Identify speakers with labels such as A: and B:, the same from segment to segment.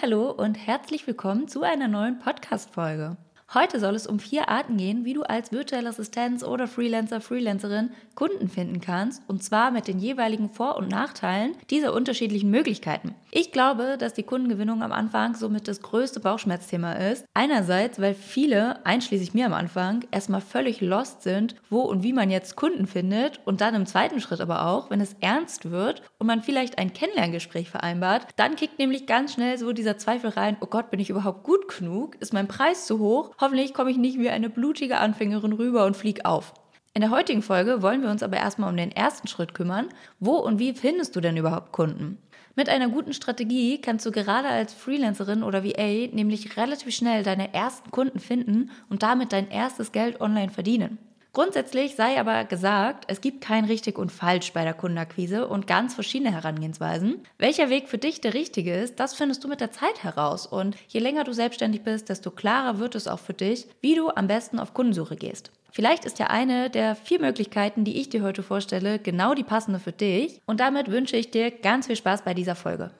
A: Hallo und herzlich willkommen zu einer neuen Podcast Folge. Heute soll es um vier Arten gehen, wie du als virtuelle Assistenz oder Freelancer, Freelancerin Kunden finden kannst, und zwar mit den jeweiligen Vor- und Nachteilen dieser unterschiedlichen Möglichkeiten. Ich glaube, dass die Kundengewinnung am Anfang somit das größte Bauchschmerzthema ist. Einerseits, weil viele, einschließlich mir am Anfang, erstmal völlig lost sind, wo und wie man jetzt Kunden findet und dann im zweiten Schritt aber auch, wenn es ernst wird und man vielleicht ein Kennenlerngespräch vereinbart, dann kickt nämlich ganz schnell so dieser Zweifel rein, oh Gott, bin ich überhaupt gut genug? Ist mein Preis zu hoch? Hoffentlich komme ich nicht wie eine blutige Anfängerin rüber und flieg auf. In der heutigen Folge wollen wir uns aber erstmal um den ersten Schritt kümmern. Wo und wie findest du denn überhaupt Kunden? Mit einer guten Strategie kannst du gerade als Freelancerin oder VA nämlich relativ schnell deine ersten Kunden finden und damit dein erstes Geld online verdienen. Grundsätzlich sei aber gesagt, es gibt kein richtig und falsch bei der Kundenakquise und ganz verschiedene Herangehensweisen. Welcher Weg für dich der richtige ist, das findest du mit der Zeit heraus. Und je länger du selbstständig bist, desto klarer wird es auch für dich, wie du am besten auf Kundensuche gehst. Vielleicht ist ja eine der vier Möglichkeiten, die ich dir heute vorstelle, genau die passende für dich. Und damit wünsche ich dir ganz viel Spaß bei dieser Folge.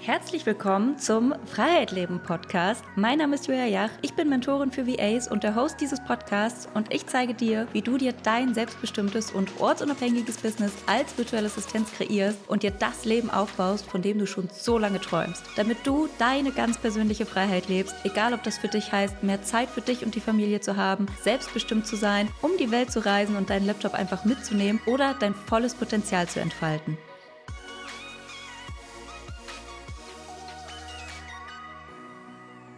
A: Herzlich willkommen zum Freiheit leben Podcast. Mein Name ist Julia Jach, ich bin Mentorin für VAs und der Host dieses Podcasts und ich zeige dir, wie du dir dein selbstbestimmtes und ortsunabhängiges Business als virtuelle Assistenz kreierst und dir das Leben aufbaust, von dem du schon so lange träumst, damit du deine ganz persönliche Freiheit lebst, egal ob das für dich heißt, mehr Zeit für dich und die Familie zu haben, selbstbestimmt zu sein, um die Welt zu reisen und deinen Laptop einfach mitzunehmen oder dein volles Potenzial zu entfalten.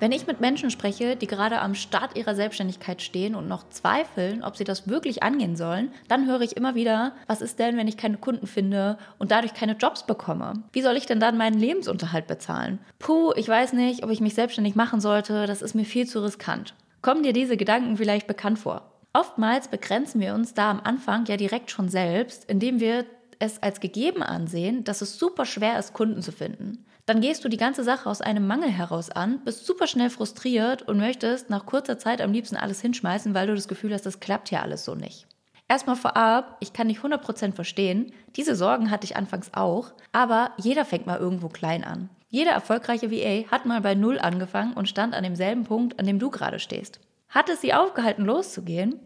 A: Wenn ich mit Menschen spreche, die gerade am Start ihrer Selbstständigkeit stehen und noch zweifeln, ob sie das wirklich angehen sollen, dann höre ich immer wieder, was ist denn, wenn ich keine Kunden finde und dadurch keine Jobs bekomme? Wie soll ich denn dann meinen Lebensunterhalt bezahlen? Puh, ich weiß nicht, ob ich mich selbstständig machen sollte, das ist mir viel zu riskant. Kommen dir diese Gedanken vielleicht bekannt vor? Oftmals begrenzen wir uns da am Anfang ja direkt schon selbst, indem wir es als gegeben ansehen, dass es super schwer ist, Kunden zu finden. Dann gehst du die ganze Sache aus einem Mangel heraus an, bist super schnell frustriert und möchtest nach kurzer Zeit am liebsten alles hinschmeißen, weil du das Gefühl hast, das klappt ja alles so nicht. Erstmal vorab, ich kann nicht 100% verstehen, diese Sorgen hatte ich anfangs auch, aber jeder fängt mal irgendwo klein an. Jeder erfolgreiche VA hat mal bei Null angefangen und stand an demselben Punkt, an dem du gerade stehst. Hat es sie aufgehalten, loszugehen?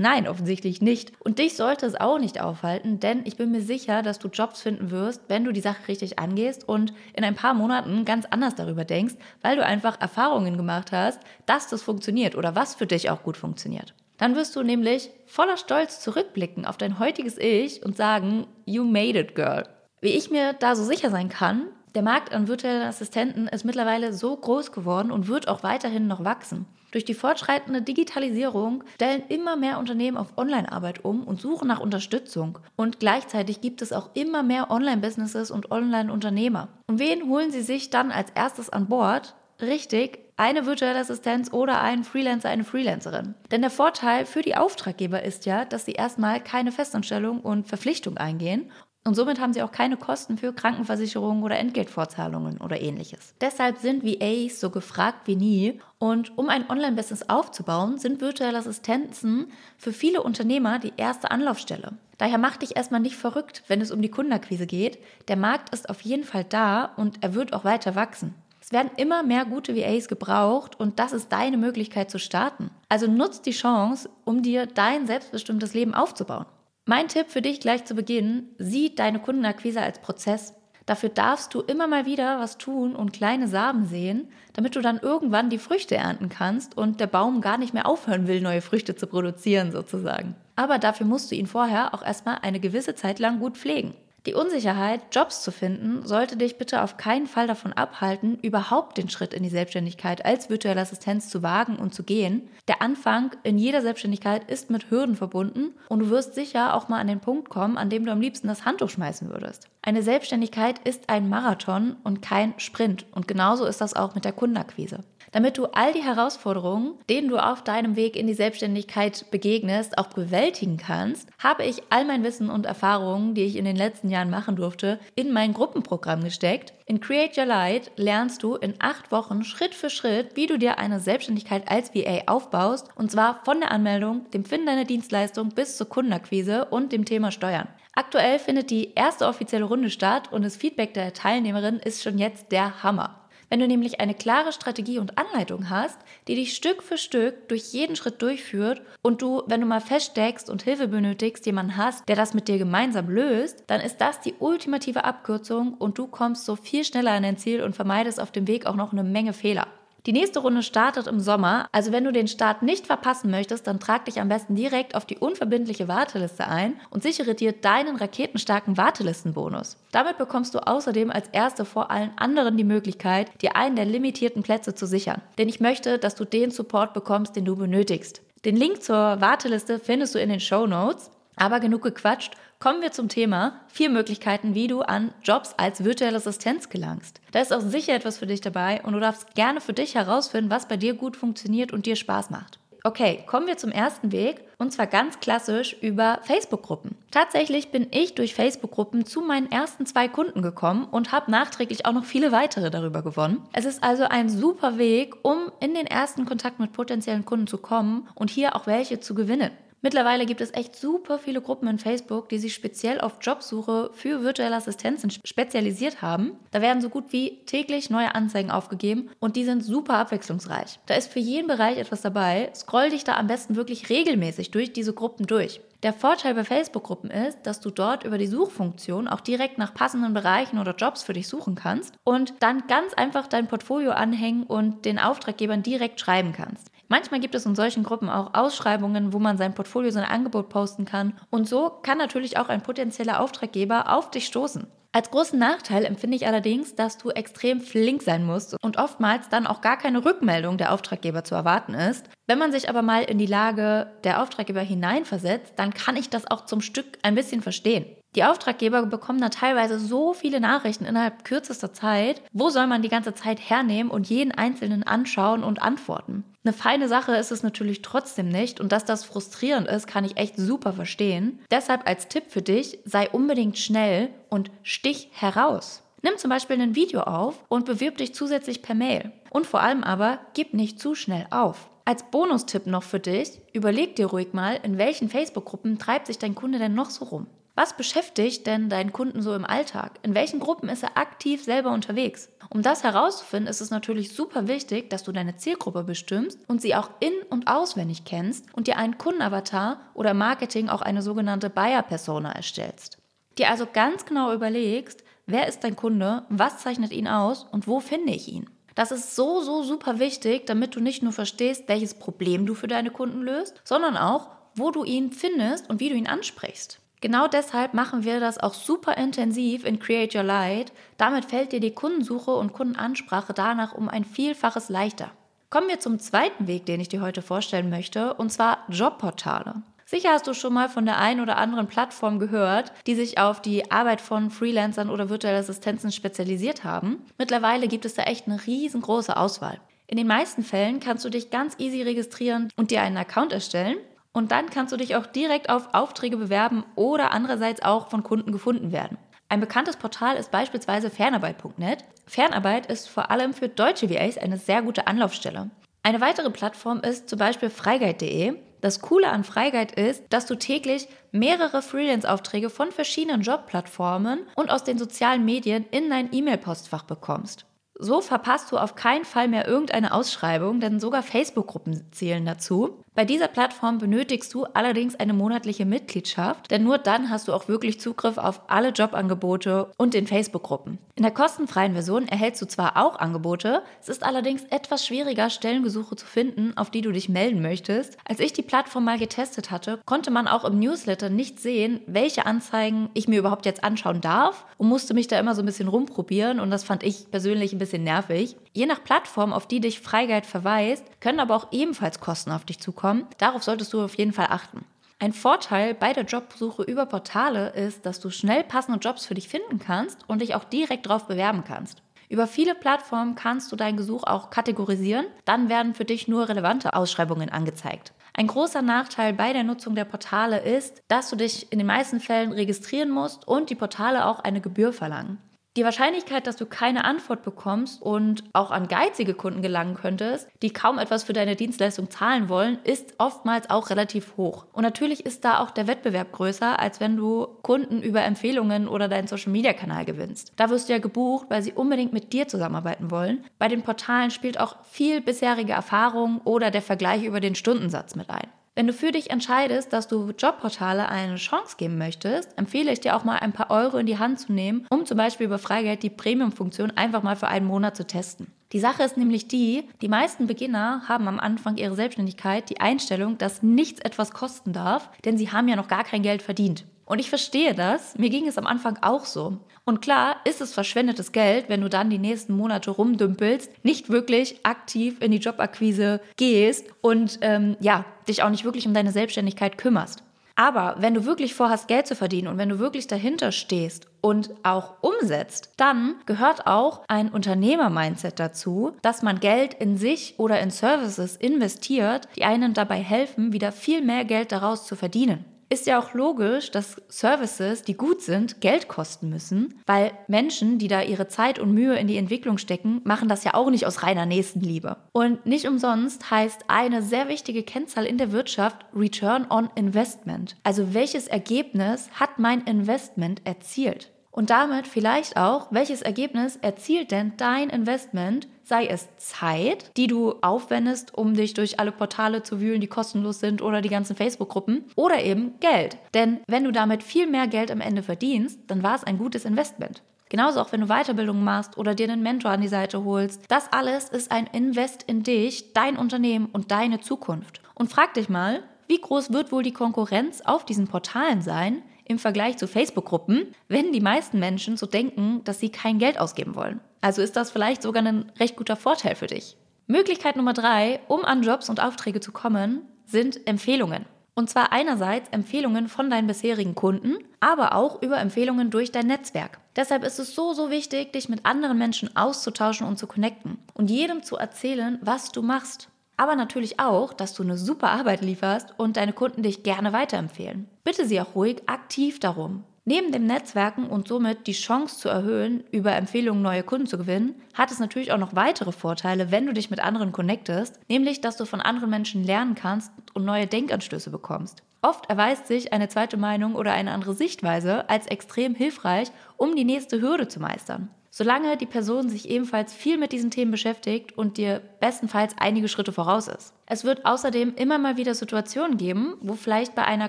A: Nein, offensichtlich nicht. Und dich sollte es auch nicht aufhalten, denn ich bin mir sicher, dass du Jobs finden wirst, wenn du die Sache richtig angehst und in ein paar Monaten ganz anders darüber denkst, weil du einfach Erfahrungen gemacht hast, dass das funktioniert oder was für dich auch gut funktioniert. Dann wirst du nämlich voller Stolz zurückblicken auf dein heutiges Ich und sagen, you made it, girl. Wie ich mir da so sicher sein kann, der Markt an virtuellen Assistenten ist mittlerweile so groß geworden und wird auch weiterhin noch wachsen. Durch die fortschreitende Digitalisierung stellen immer mehr Unternehmen auf Online-Arbeit um und suchen nach Unterstützung. Und gleichzeitig gibt es auch immer mehr Online-Businesses und Online-Unternehmer. Und wen holen sie sich dann als erstes an Bord? Richtig, eine virtuelle Assistenz oder einen Freelancer, eine Freelancerin. Denn der Vorteil für die Auftraggeber ist ja, dass sie erstmal keine Festanstellung und Verpflichtung eingehen und somit haben sie auch keine Kosten für Krankenversicherungen oder Entgeltvorzahlungen oder ähnliches. Deshalb sind VAs so gefragt wie nie. Und um ein Online-Business aufzubauen, sind virtuelle Assistenzen für viele Unternehmer die erste Anlaufstelle. Daher mach dich erstmal nicht verrückt, wenn es um die Kundenakquise geht. Der Markt ist auf jeden Fall da und er wird auch weiter wachsen. Es werden immer mehr gute VAs gebraucht und das ist deine Möglichkeit zu starten. Also nutzt die Chance, um dir dein selbstbestimmtes Leben aufzubauen. Mein Tipp für dich gleich zu Beginn, sieh deine Kundenakquise als Prozess. Dafür darfst du immer mal wieder was tun und kleine Samen sehen, damit du dann irgendwann die Früchte ernten kannst und der Baum gar nicht mehr aufhören will, neue Früchte zu produzieren sozusagen. Aber dafür musst du ihn vorher auch erstmal eine gewisse Zeit lang gut pflegen. Die Unsicherheit, Jobs zu finden, sollte dich bitte auf keinen Fall davon abhalten, überhaupt den Schritt in die Selbstständigkeit als virtuelle Assistenz zu wagen und zu gehen. Der Anfang in jeder Selbstständigkeit ist mit Hürden verbunden und du wirst sicher auch mal an den Punkt kommen, an dem du am liebsten das Handtuch schmeißen würdest. Eine Selbstständigkeit ist ein Marathon und kein Sprint und genauso ist das auch mit der Kundenakquise. Damit du all die Herausforderungen, denen du auf deinem Weg in die Selbstständigkeit begegnest, auch bewältigen kannst, habe ich all mein Wissen und Erfahrungen, die ich in den letzten Jahren machen durfte, in mein Gruppenprogramm gesteckt. In Create Your Light lernst du in acht Wochen Schritt für Schritt, wie du dir eine Selbstständigkeit als VA aufbaust, und zwar von der Anmeldung, dem Finden deiner Dienstleistung bis zur Kundenakquise und dem Thema Steuern. Aktuell findet die erste offizielle Runde statt und das Feedback der Teilnehmerin ist schon jetzt der Hammer. Wenn du nämlich eine klare Strategie und Anleitung hast, die dich Stück für Stück durch jeden Schritt durchführt und du, wenn du mal feststeckst und Hilfe benötigst, jemanden hast, der das mit dir gemeinsam löst, dann ist das die ultimative Abkürzung und du kommst so viel schneller an dein Ziel und vermeidest auf dem Weg auch noch eine Menge Fehler. Die nächste Runde startet im Sommer, also wenn du den Start nicht verpassen möchtest, dann trag dich am besten direkt auf die unverbindliche Warteliste ein und sichere dir deinen raketenstarken Wartelistenbonus. Damit bekommst du außerdem als Erste vor allen anderen die Möglichkeit, dir einen der limitierten Plätze zu sichern. Denn ich möchte, dass du den Support bekommst, den du benötigst. Den Link zur Warteliste findest du in den Show Notes. Aber genug gequatscht Kommen wir zum Thema vier Möglichkeiten, wie du an Jobs als virtuelle Assistenz gelangst. Da ist auch sicher etwas für dich dabei und du darfst gerne für dich herausfinden, was bei dir gut funktioniert und dir Spaß macht. Okay, kommen wir zum ersten Weg und zwar ganz klassisch über Facebook-Gruppen. Tatsächlich bin ich durch Facebook-Gruppen zu meinen ersten zwei Kunden gekommen und habe nachträglich auch noch viele weitere darüber gewonnen. Es ist also ein super Weg, um in den ersten Kontakt mit potenziellen Kunden zu kommen und hier auch welche zu gewinnen. Mittlerweile gibt es echt super viele Gruppen in Facebook, die sich speziell auf Jobsuche für virtuelle Assistenzen spezialisiert haben. Da werden so gut wie täglich neue Anzeigen aufgegeben und die sind super abwechslungsreich. Da ist für jeden Bereich etwas dabei. Scroll dich da am besten wirklich regelmäßig durch diese Gruppen durch. Der Vorteil bei Facebook-Gruppen ist, dass du dort über die Suchfunktion auch direkt nach passenden Bereichen oder Jobs für dich suchen kannst und dann ganz einfach dein Portfolio anhängen und den Auftraggebern direkt schreiben kannst. Manchmal gibt es in solchen Gruppen auch Ausschreibungen, wo man sein Portfolio, sein Angebot posten kann. Und so kann natürlich auch ein potenzieller Auftraggeber auf dich stoßen. Als großen Nachteil empfinde ich allerdings, dass du extrem flink sein musst und oftmals dann auch gar keine Rückmeldung der Auftraggeber zu erwarten ist. Wenn man sich aber mal in die Lage der Auftraggeber hineinversetzt, dann kann ich das auch zum Stück ein bisschen verstehen. Die Auftraggeber bekommen da teilweise so viele Nachrichten innerhalb kürzester Zeit. Wo soll man die ganze Zeit hernehmen und jeden einzelnen anschauen und antworten? Eine feine Sache ist es natürlich trotzdem nicht und dass das frustrierend ist, kann ich echt super verstehen. Deshalb als Tipp für dich, sei unbedingt schnell und stich heraus. Nimm zum Beispiel ein Video auf und bewirb dich zusätzlich per Mail. Und vor allem aber, gib nicht zu schnell auf. Als Bonustipp noch für dich, überleg dir ruhig mal, in welchen Facebook-Gruppen treibt sich dein Kunde denn noch so rum. Was beschäftigt denn deinen Kunden so im Alltag? In welchen Gruppen ist er aktiv selber unterwegs? Um das herauszufinden, ist es natürlich super wichtig, dass du deine Zielgruppe bestimmst und sie auch in- und auswendig kennst und dir einen Kundenavatar oder Marketing auch eine sogenannte Buyer-Persona erstellst. Dir also ganz genau überlegst, wer ist dein Kunde, was zeichnet ihn aus und wo finde ich ihn? Das ist so, so super wichtig, damit du nicht nur verstehst, welches Problem du für deine Kunden löst, sondern auch, wo du ihn findest und wie du ihn ansprichst. Genau deshalb machen wir das auch super intensiv in Create Your Light. Damit fällt dir die Kundensuche und Kundenansprache danach um ein Vielfaches leichter. Kommen wir zum zweiten Weg, den ich dir heute vorstellen möchte, und zwar Jobportale. Sicher hast du schon mal von der einen oder anderen Plattform gehört, die sich auf die Arbeit von Freelancern oder virtuellen Assistenzen spezialisiert haben. Mittlerweile gibt es da echt eine riesengroße Auswahl. In den meisten Fällen kannst du dich ganz easy registrieren und dir einen Account erstellen. Und dann kannst du dich auch direkt auf Aufträge bewerben oder andererseits auch von Kunden gefunden werden. Ein bekanntes Portal ist beispielsweise Fernarbeit.net. Fernarbeit ist vor allem für deutsche VAs eine sehr gute Anlaufstelle. Eine weitere Plattform ist zum Beispiel Freigeid.de. Das Coole an Freigeid ist, dass du täglich mehrere Freelance-Aufträge von verschiedenen Jobplattformen und aus den sozialen Medien in dein E-Mail-Postfach bekommst. So verpasst du auf keinen Fall mehr irgendeine Ausschreibung, denn sogar Facebook-Gruppen zählen dazu. Bei dieser Plattform benötigst du allerdings eine monatliche Mitgliedschaft, denn nur dann hast du auch wirklich Zugriff auf alle Jobangebote und den Facebook-Gruppen. In der kostenfreien Version erhältst du zwar auch Angebote, es ist allerdings etwas schwieriger, Stellengesuche zu finden, auf die du dich melden möchtest. Als ich die Plattform mal getestet hatte, konnte man auch im Newsletter nicht sehen, welche Anzeigen ich mir überhaupt jetzt anschauen darf und musste mich da immer so ein bisschen rumprobieren und das fand ich persönlich ein bisschen nervig. Je nach Plattform, auf die dich Freigeid verweist, können aber auch ebenfalls Kosten auf dich zukommen bekommen. Darauf solltest du auf jeden Fall achten. Ein Vorteil bei der Jobsuche über Portale ist, dass du schnell passende Jobs für dich finden kannst und dich auch direkt darauf bewerben kannst. Über viele Plattformen kannst du dein Gesuch auch kategorisieren. Dann werden für dich nur relevante Ausschreibungen angezeigt. Ein großer Nachteil bei der Nutzung der Portale ist, dass du dich in den meisten Fällen registrieren musst und die Portale auch eine Gebühr verlangen. Die Wahrscheinlichkeit, dass du keine Antwort bekommst und auch an geizige Kunden gelangen könntest, die kaum etwas für deine Dienstleistung zahlen wollen, ist oftmals auch relativ hoch. Und natürlich ist da auch der Wettbewerb größer, als wenn du Kunden über Empfehlungen oder deinen Social-Media-Kanal gewinnst. Da wirst du ja gebucht, weil sie unbedingt mit dir zusammenarbeiten wollen. Bei den Portalen spielt auch viel bisherige Erfahrung oder der Vergleich über den Stundensatz mit ein. Wenn du für dich entscheidest, dass du Jobportale eine Chance geben möchtest, empfehle ich dir auch mal ein paar Euro in die Hand zu nehmen, um zum Beispiel über Freigeld die Premium-Funktion einfach mal für einen Monat zu testen. Die Sache ist nämlich die, die meisten Beginner haben am Anfang ihrer Selbstständigkeit die Einstellung, dass nichts etwas kosten darf, denn sie haben ja noch gar kein Geld verdient. Und ich verstehe das. Mir ging es am Anfang auch so. Und klar ist es verschwendetes Geld, wenn du dann die nächsten Monate rumdümpelst, nicht wirklich aktiv in die Jobakquise gehst und ähm, ja, dich auch nicht wirklich um deine Selbstständigkeit kümmerst. Aber wenn du wirklich vorhast, Geld zu verdienen und wenn du wirklich dahinter stehst und auch umsetzt, dann gehört auch ein Unternehmer-Mindset dazu, dass man Geld in sich oder in Services investiert, die einen dabei helfen, wieder viel mehr Geld daraus zu verdienen ist ja auch logisch, dass Services, die gut sind, Geld kosten müssen, weil Menschen, die da ihre Zeit und Mühe in die Entwicklung stecken, machen das ja auch nicht aus reiner Nächstenliebe. Und nicht umsonst heißt eine sehr wichtige Kennzahl in der Wirtschaft Return on Investment. Also welches Ergebnis hat mein Investment erzielt? Und damit vielleicht auch, welches Ergebnis erzielt denn dein Investment, sei es Zeit, die du aufwendest, um dich durch alle Portale zu wühlen, die kostenlos sind oder die ganzen Facebook-Gruppen, oder eben Geld. Denn wenn du damit viel mehr Geld am Ende verdienst, dann war es ein gutes Investment. Genauso auch wenn du Weiterbildung machst oder dir einen Mentor an die Seite holst. Das alles ist ein Invest in dich, dein Unternehmen und deine Zukunft. Und frag dich mal, wie groß wird wohl die Konkurrenz auf diesen Portalen sein, im Vergleich zu Facebook-Gruppen, wenn die meisten Menschen so denken, dass sie kein Geld ausgeben wollen. Also ist das vielleicht sogar ein recht guter Vorteil für dich. Möglichkeit Nummer drei, um an Jobs und Aufträge zu kommen, sind Empfehlungen. Und zwar einerseits Empfehlungen von deinen bisherigen Kunden, aber auch über Empfehlungen durch dein Netzwerk. Deshalb ist es so, so wichtig, dich mit anderen Menschen auszutauschen und zu connecten und jedem zu erzählen, was du machst aber natürlich auch, dass du eine super Arbeit lieferst und deine Kunden dich gerne weiterempfehlen. Bitte sie auch ruhig aktiv darum. Neben dem Netzwerken und somit die Chance zu erhöhen, über Empfehlungen neue Kunden zu gewinnen, hat es natürlich auch noch weitere Vorteile, wenn du dich mit anderen connectest, nämlich dass du von anderen Menschen lernen kannst und neue Denkanstöße bekommst. Oft erweist sich eine zweite Meinung oder eine andere Sichtweise als extrem hilfreich, um die nächste Hürde zu meistern solange die Person sich ebenfalls viel mit diesen Themen beschäftigt und dir bestenfalls einige Schritte voraus ist. Es wird außerdem immer mal wieder Situationen geben, wo vielleicht bei einer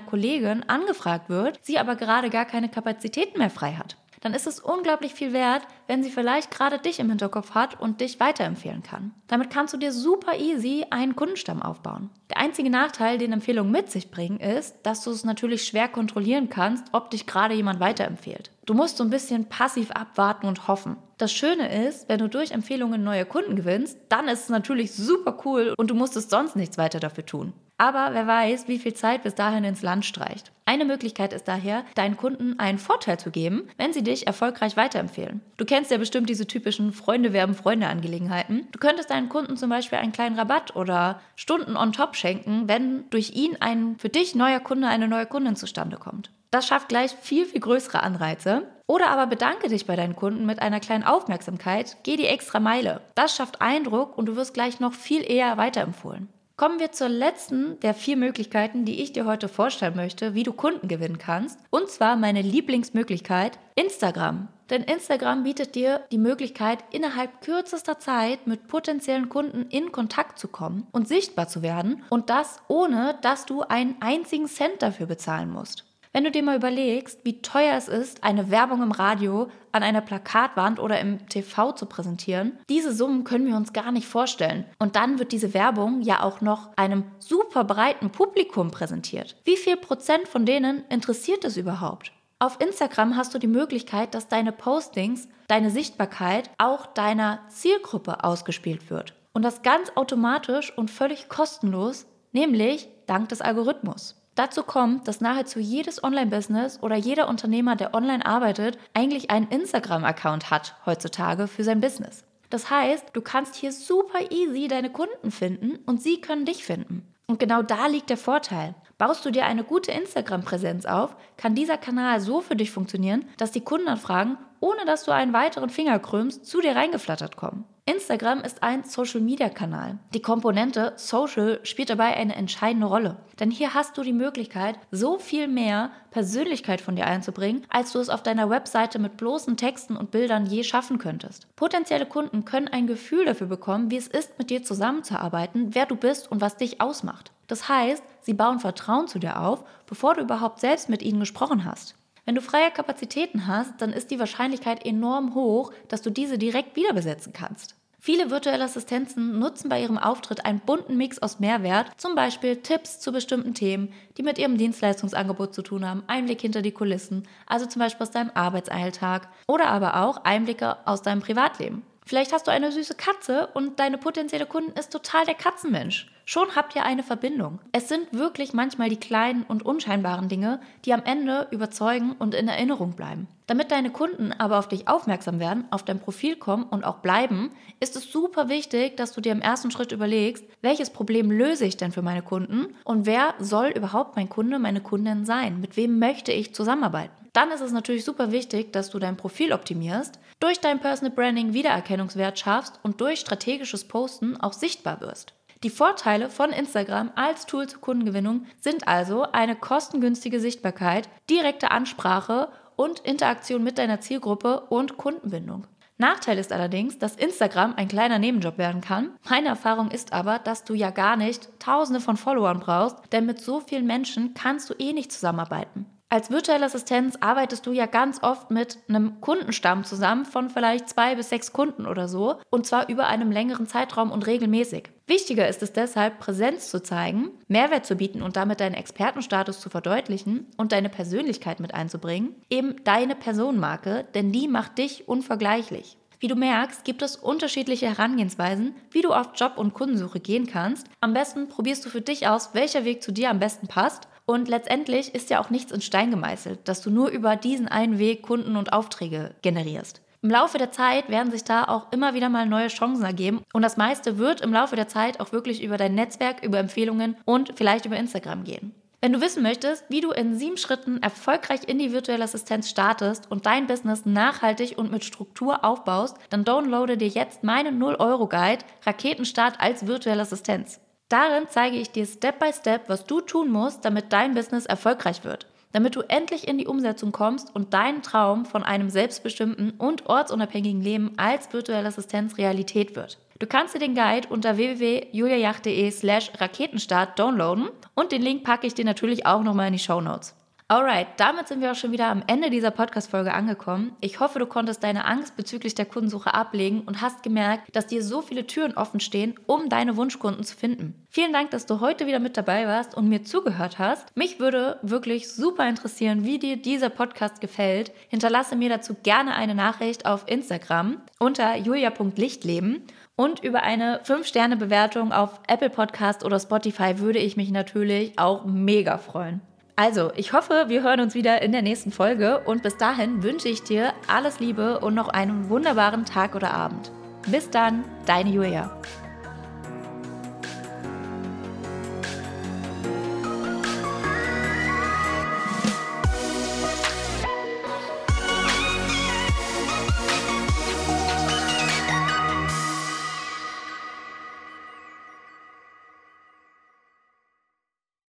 A: Kollegin angefragt wird, sie aber gerade gar keine Kapazitäten mehr frei hat dann ist es unglaublich viel wert, wenn sie vielleicht gerade dich im Hinterkopf hat und dich weiterempfehlen kann. Damit kannst du dir super easy einen Kundenstamm aufbauen. Der einzige Nachteil, den Empfehlungen mit sich bringen, ist, dass du es natürlich schwer kontrollieren kannst, ob dich gerade jemand weiterempfiehlt. Du musst so ein bisschen passiv abwarten und hoffen. Das Schöne ist, wenn du durch Empfehlungen neue Kunden gewinnst, dann ist es natürlich super cool und du musstest sonst nichts weiter dafür tun. Aber wer weiß, wie viel Zeit bis dahin ins Land streicht. Eine Möglichkeit ist daher, deinen Kunden einen Vorteil zu geben, wenn sie dich erfolgreich weiterempfehlen. Du kennst ja bestimmt diese typischen Freunde werben Freunde Angelegenheiten. Du könntest deinen Kunden zum Beispiel einen kleinen Rabatt oder Stunden on top schenken, wenn durch ihn ein für dich neuer Kunde, eine neue Kundin zustande kommt. Das schafft gleich viel, viel größere Anreize. Oder aber bedanke dich bei deinen Kunden mit einer kleinen Aufmerksamkeit, geh die extra Meile. Das schafft Eindruck und du wirst gleich noch viel eher weiterempfohlen. Kommen wir zur letzten der vier Möglichkeiten, die ich dir heute vorstellen möchte, wie du Kunden gewinnen kannst. Und zwar meine Lieblingsmöglichkeit, Instagram. Denn Instagram bietet dir die Möglichkeit, innerhalb kürzester Zeit mit potenziellen Kunden in Kontakt zu kommen und sichtbar zu werden. Und das ohne, dass du einen einzigen Cent dafür bezahlen musst. Wenn du dir mal überlegst, wie teuer es ist, eine Werbung im Radio, an einer Plakatwand oder im TV zu präsentieren, diese Summen können wir uns gar nicht vorstellen. Und dann wird diese Werbung ja auch noch einem super breiten Publikum präsentiert. Wie viel Prozent von denen interessiert es überhaupt? Auf Instagram hast du die Möglichkeit, dass deine Postings, deine Sichtbarkeit auch deiner Zielgruppe ausgespielt wird. Und das ganz automatisch und völlig kostenlos, nämlich dank des Algorithmus. Dazu kommt, dass nahezu jedes Online-Business oder jeder Unternehmer, der online arbeitet, eigentlich einen Instagram-Account hat heutzutage für sein Business. Das heißt, du kannst hier super easy deine Kunden finden und sie können dich finden. Und genau da liegt der Vorteil. Baust du dir eine gute Instagram-Präsenz auf, kann dieser Kanal so für dich funktionieren, dass die Kundenanfragen, ohne dass du einen weiteren Finger krümmst, zu dir reingeflattert kommen. Instagram ist ein Social-Media-Kanal. Die Komponente Social spielt dabei eine entscheidende Rolle. Denn hier hast du die Möglichkeit, so viel mehr Persönlichkeit von dir einzubringen, als du es auf deiner Webseite mit bloßen Texten und Bildern je schaffen könntest. Potenzielle Kunden können ein Gefühl dafür bekommen, wie es ist, mit dir zusammenzuarbeiten, wer du bist und was dich ausmacht. Das heißt, sie bauen Vertrauen zu dir auf, bevor du überhaupt selbst mit ihnen gesprochen hast. Wenn du freie Kapazitäten hast, dann ist die Wahrscheinlichkeit enorm hoch, dass du diese direkt wieder besetzen kannst. Viele virtuelle Assistenzen nutzen bei ihrem Auftritt einen bunten Mix aus Mehrwert, zum Beispiel Tipps zu bestimmten Themen, die mit ihrem Dienstleistungsangebot zu tun haben, Einblick hinter die Kulissen, also zum Beispiel aus deinem Arbeitsalltag oder aber auch Einblicke aus deinem Privatleben. Vielleicht hast du eine süße Katze und deine potenzielle Kundin ist total der Katzenmensch. Schon habt ihr eine Verbindung. Es sind wirklich manchmal die kleinen und unscheinbaren Dinge, die am Ende überzeugen und in Erinnerung bleiben. Damit deine Kunden aber auf dich aufmerksam werden, auf dein Profil kommen und auch bleiben, ist es super wichtig, dass du dir im ersten Schritt überlegst, welches Problem löse ich denn für meine Kunden und wer soll überhaupt mein Kunde, meine Kundin sein? Mit wem möchte ich zusammenarbeiten? Dann ist es natürlich super wichtig, dass du dein Profil optimierst, durch dein Personal Branding Wiedererkennungswert schaffst und durch strategisches Posten auch sichtbar wirst. Die Vorteile von Instagram als Tool zur Kundengewinnung sind also eine kostengünstige Sichtbarkeit, direkte Ansprache und Interaktion mit deiner Zielgruppe und Kundenbindung. Nachteil ist allerdings, dass Instagram ein kleiner Nebenjob werden kann. Meine Erfahrung ist aber, dass du ja gar nicht tausende von Followern brauchst, denn mit so vielen Menschen kannst du eh nicht zusammenarbeiten. Als virtuelle Assistenz arbeitest du ja ganz oft mit einem Kundenstamm zusammen von vielleicht zwei bis sechs Kunden oder so und zwar über einen längeren Zeitraum und regelmäßig. Wichtiger ist es deshalb, Präsenz zu zeigen, Mehrwert zu bieten und damit deinen Expertenstatus zu verdeutlichen und deine Persönlichkeit mit einzubringen, eben deine Personenmarke, denn die macht dich unvergleichlich. Wie du merkst, gibt es unterschiedliche Herangehensweisen, wie du auf Job- und Kundensuche gehen kannst. Am besten probierst du für dich aus, welcher Weg zu dir am besten passt und letztendlich ist ja auch nichts in Stein gemeißelt, dass du nur über diesen einen Weg Kunden und Aufträge generierst. Im Laufe der Zeit werden sich da auch immer wieder mal neue Chancen ergeben und das meiste wird im Laufe der Zeit auch wirklich über dein Netzwerk, über Empfehlungen und vielleicht über Instagram gehen. Wenn du wissen möchtest, wie du in sieben Schritten erfolgreich in die virtuelle Assistenz startest und dein Business nachhaltig und mit Struktur aufbaust, dann downloade dir jetzt meinen 0-Euro-Guide Raketenstart als virtuelle Assistenz. Darin zeige ich dir Step by Step, was du tun musst, damit dein Business erfolgreich wird. Damit du endlich in die Umsetzung kommst und dein Traum von einem selbstbestimmten und ortsunabhängigen Leben als virtuelle Assistenz Realität wird. Du kannst dir den Guide unter www.juliajach.de slash Raketenstart downloaden und den Link packe ich dir natürlich auch nochmal in die Show Notes. Alright, damit sind wir auch schon wieder am Ende dieser Podcast-Folge angekommen. Ich hoffe, du konntest deine Angst bezüglich der Kundensuche ablegen und hast gemerkt, dass dir so viele Türen offen stehen, um deine Wunschkunden zu finden. Vielen Dank, dass du heute wieder mit dabei warst und mir zugehört hast. Mich würde wirklich super interessieren, wie dir dieser Podcast gefällt. Hinterlasse mir dazu gerne eine Nachricht auf Instagram unter julia.lichtleben. Und über eine 5-Sterne-Bewertung auf Apple Podcast oder Spotify würde ich mich natürlich auch mega freuen. Also, ich hoffe, wir hören uns wieder in der nächsten Folge und bis dahin wünsche ich dir alles Liebe und noch einen wunderbaren Tag oder Abend. Bis dann, deine Julia.